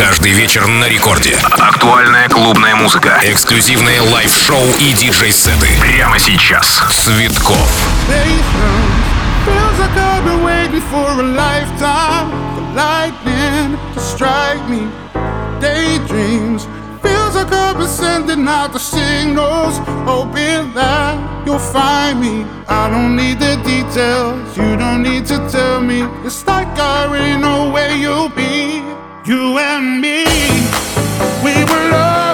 Каждый вечер на рекорде. Актуальная клубная музыка. Эксклюзивные лайв-шоу и диджей-сеты. Прямо сейчас. Цветков. Daydreams feels like I've been sending out the signals, hoping that you'll find me. I don't need the details, you don't need to tell me. It's like I already know where you'll be. You and me, we were loved.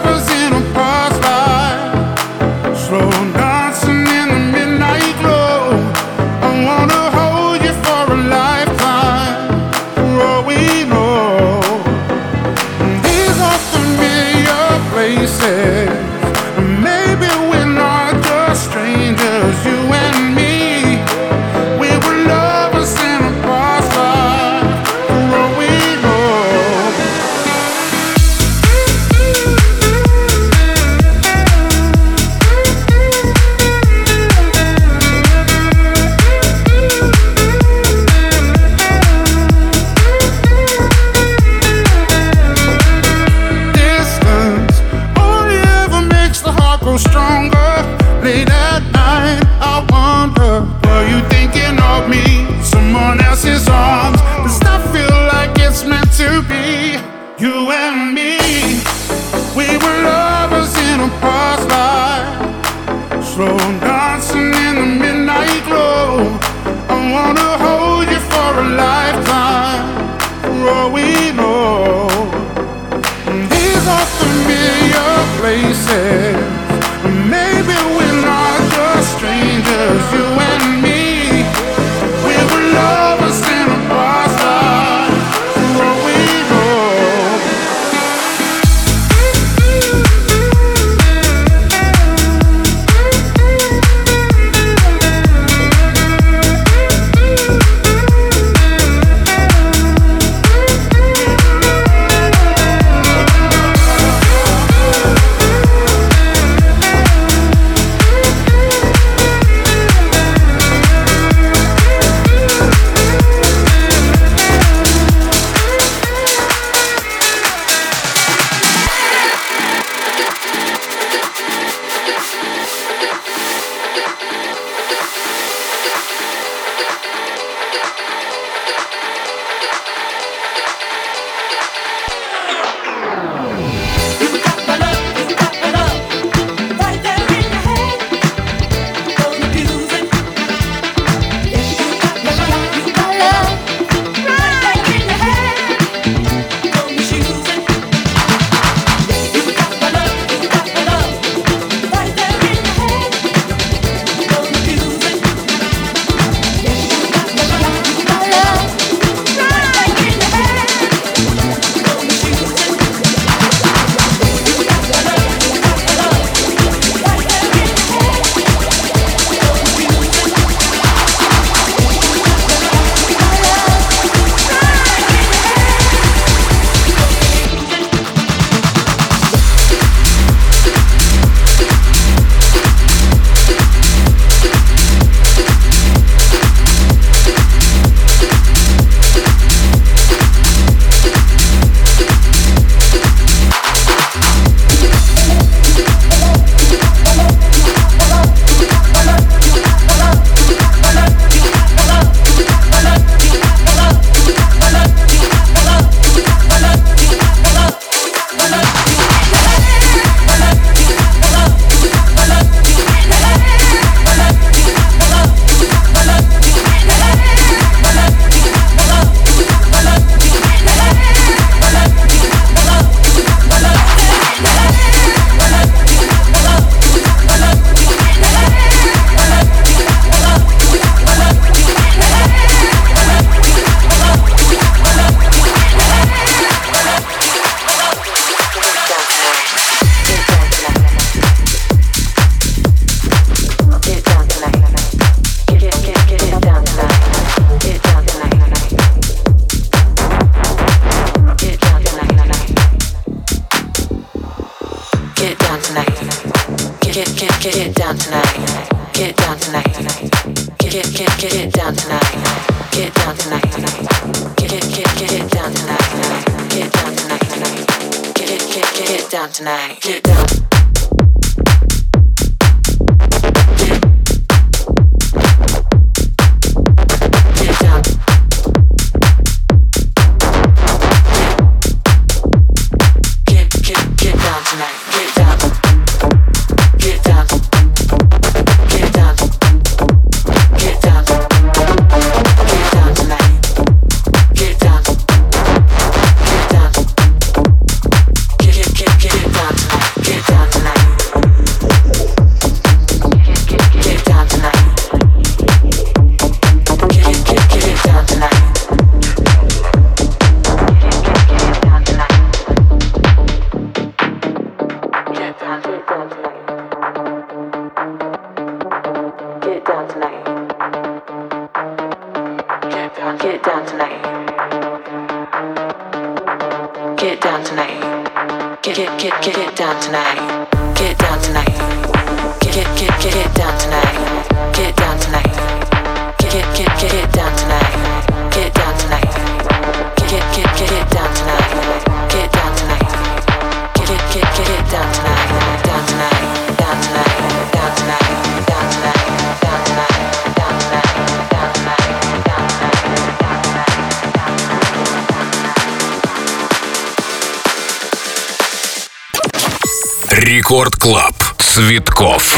Рекорд Клаб. Цветков.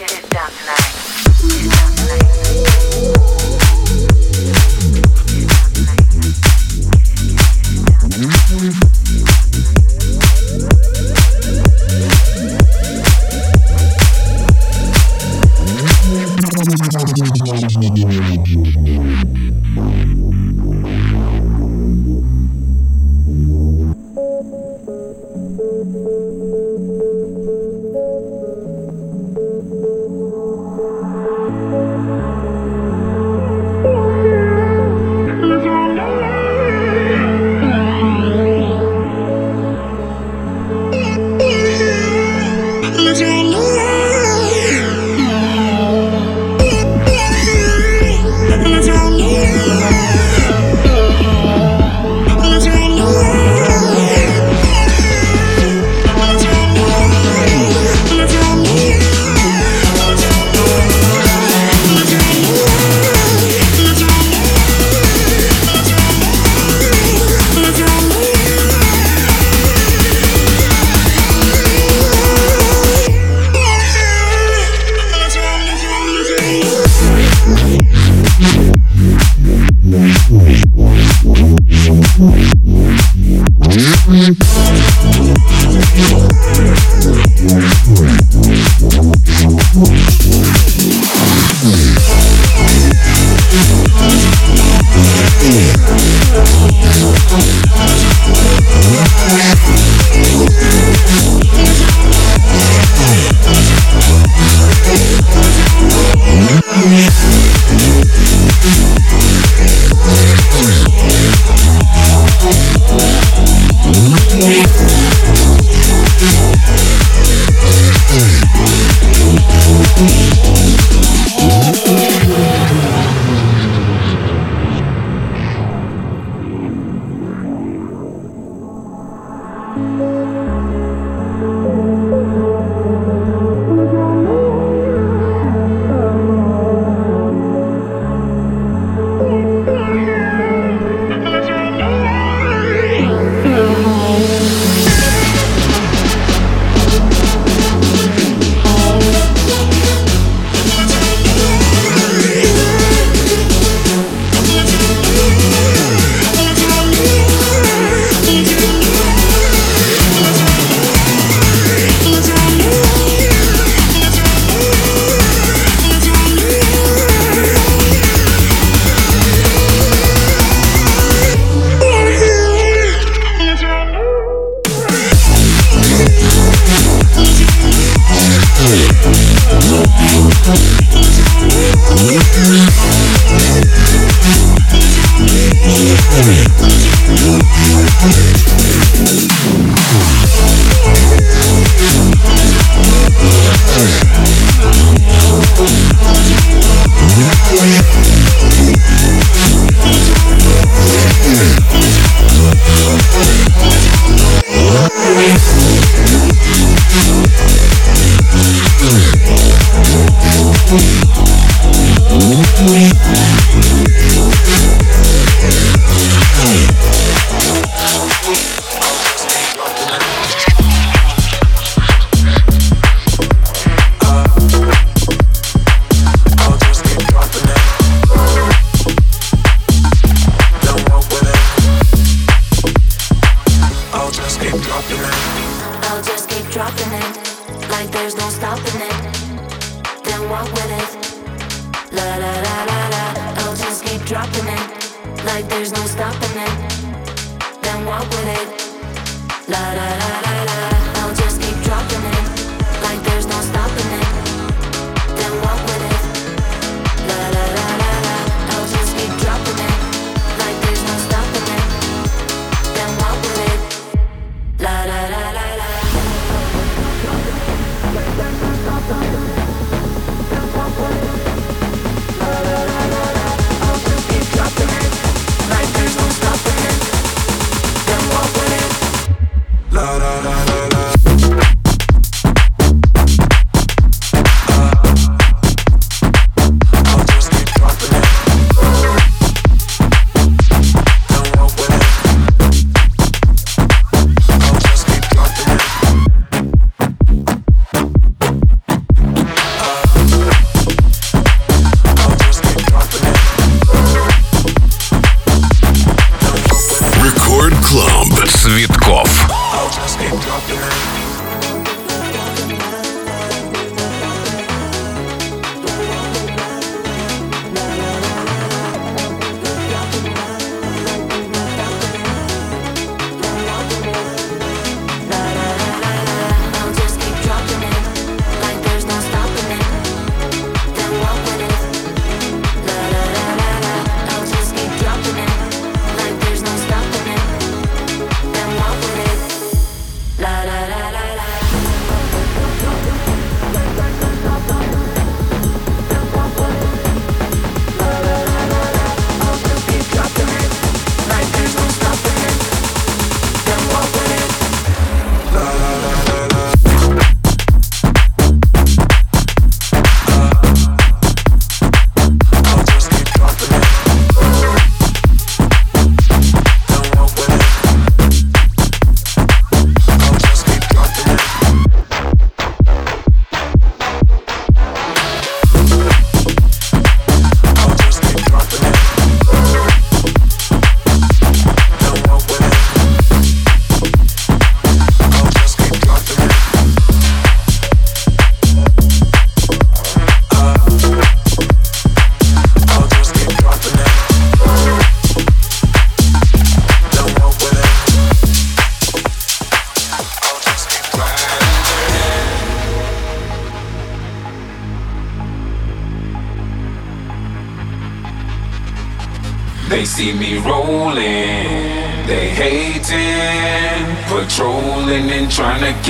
get it done tonight. Get it done tonight. Yeah.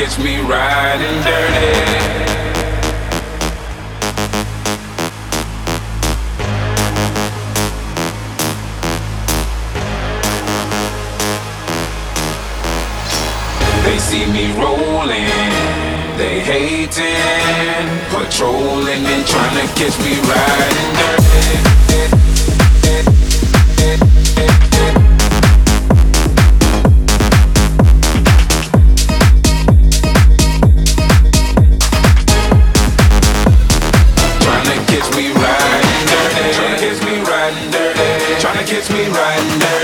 Trying me catch me right dirty.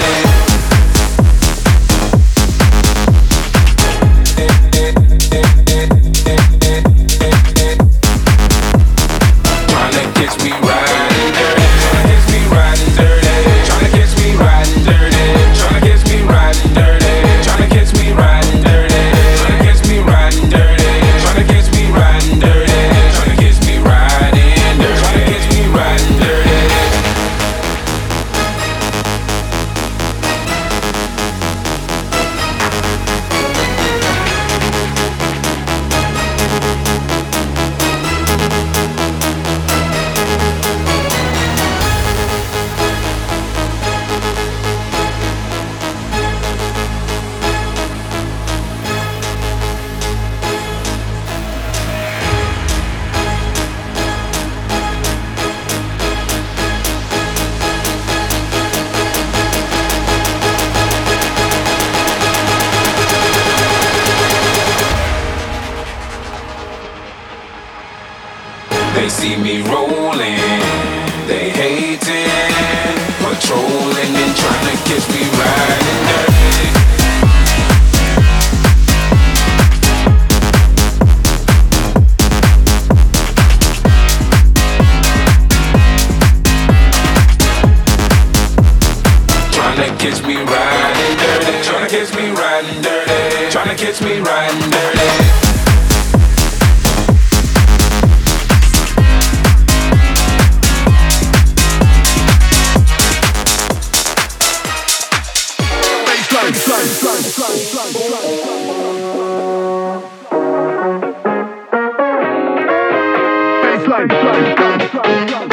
drop drop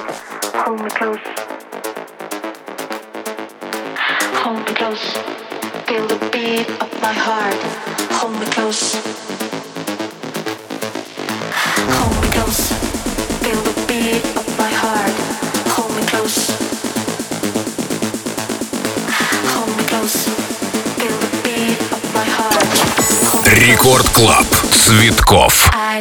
Hold me close. Hold me close. Feel the beat of my heart. Hold me close. Hold me close. Feel the beat of my heart. Hold me close. Hold me close. Feel the beat of my heart. Record Club, Цветков. I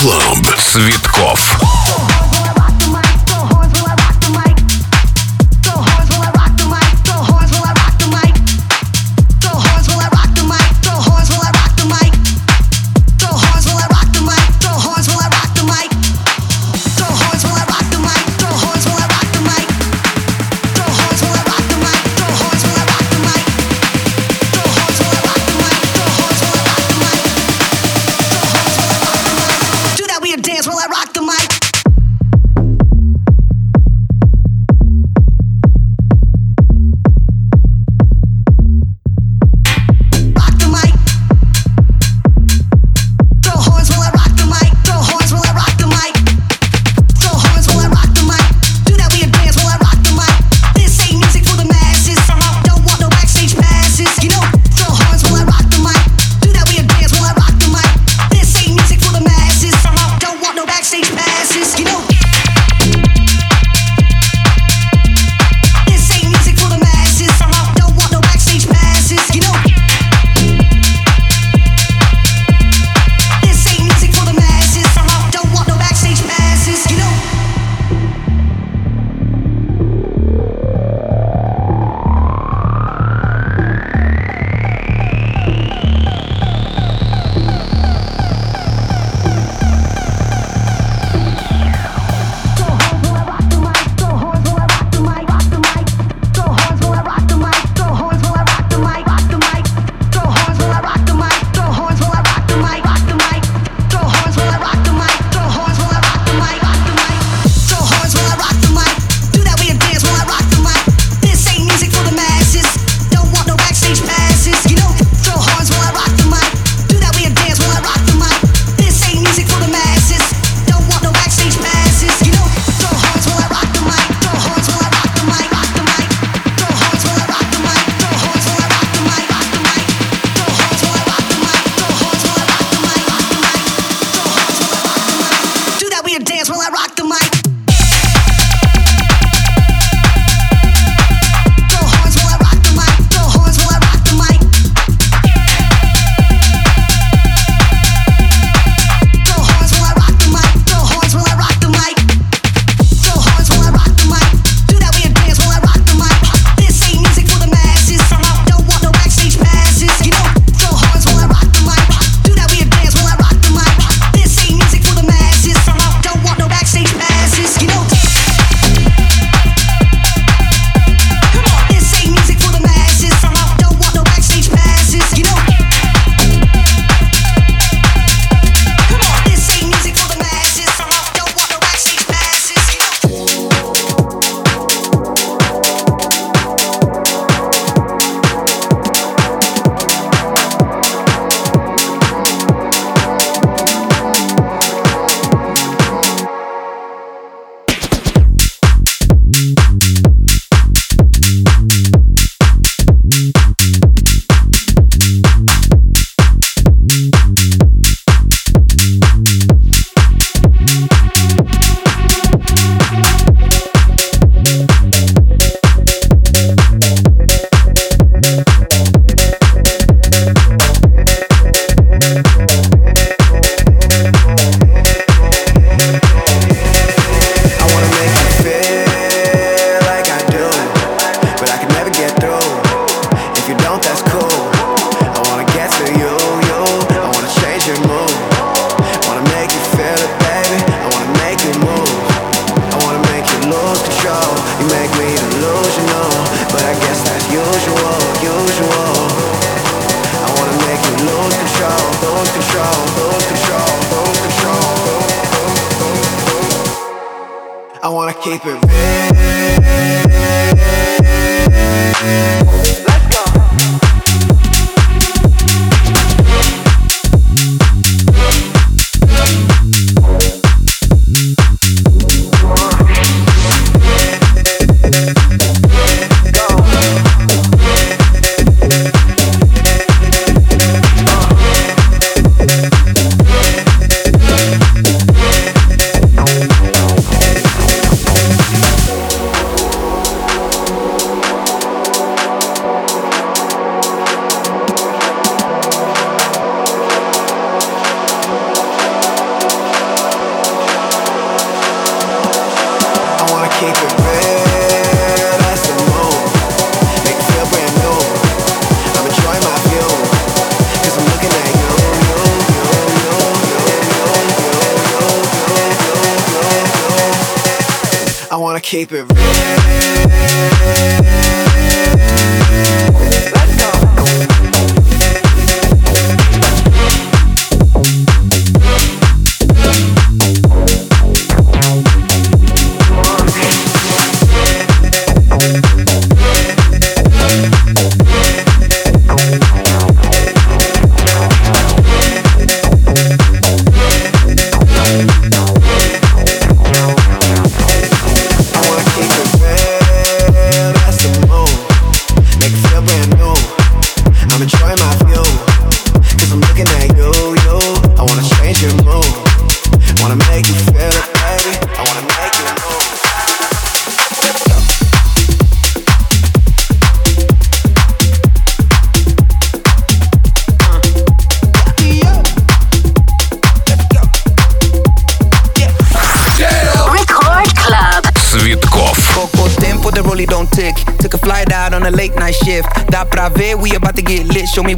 Club. Цветков.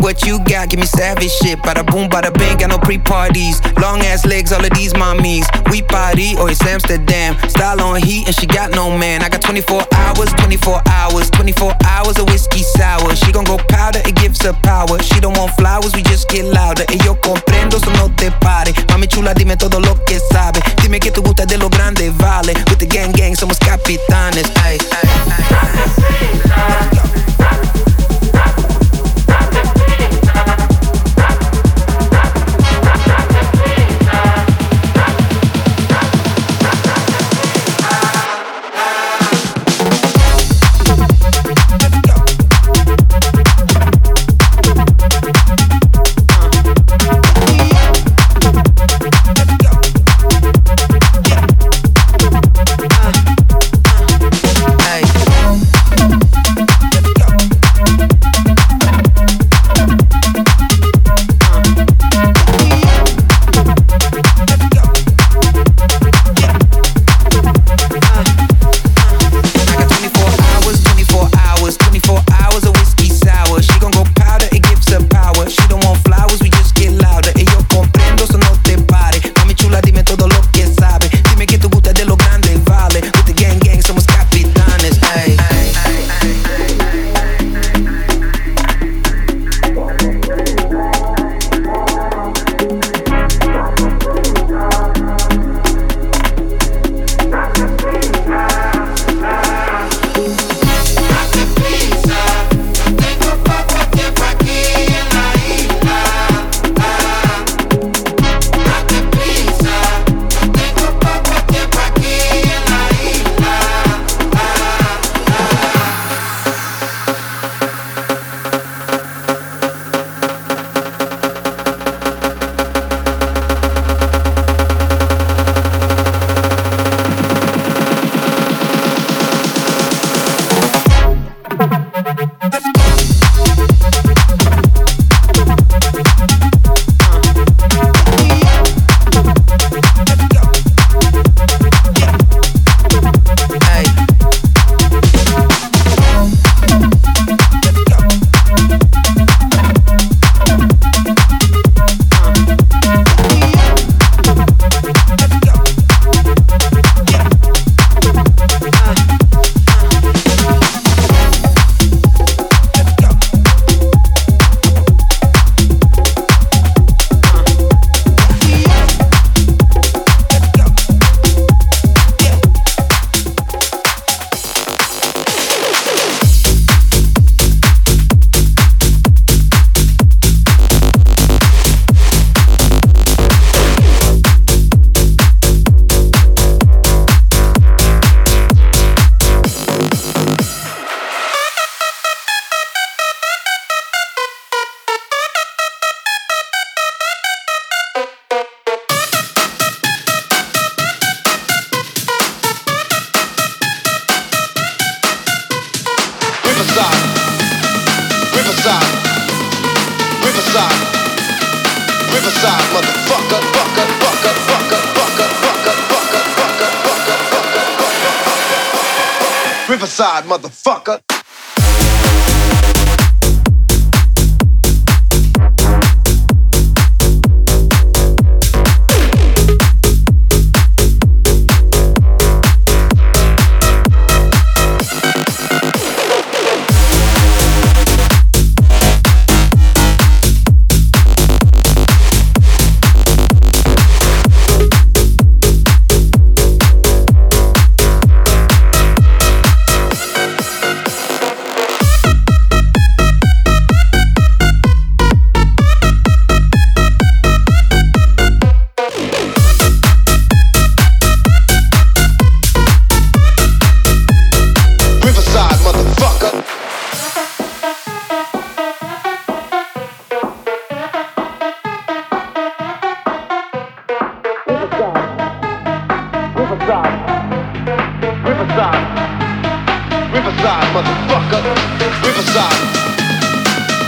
what you got, give me savage shit. Bada boom, bada bang, got no pre parties. Long ass legs, all of these mommies. We party, or it's Amsterdam. Style on heat, and she got no man. I got 24 hours, 24 hours, 24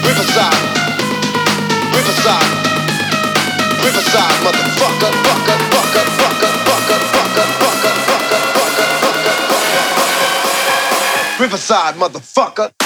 Riverside. Riverside. Riverside, motherfucker. Fucker, fucker, fucker, fucker, fucker, fucker, fucker. Riverside, motherfucker.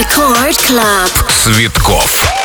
Record Club. Цветков.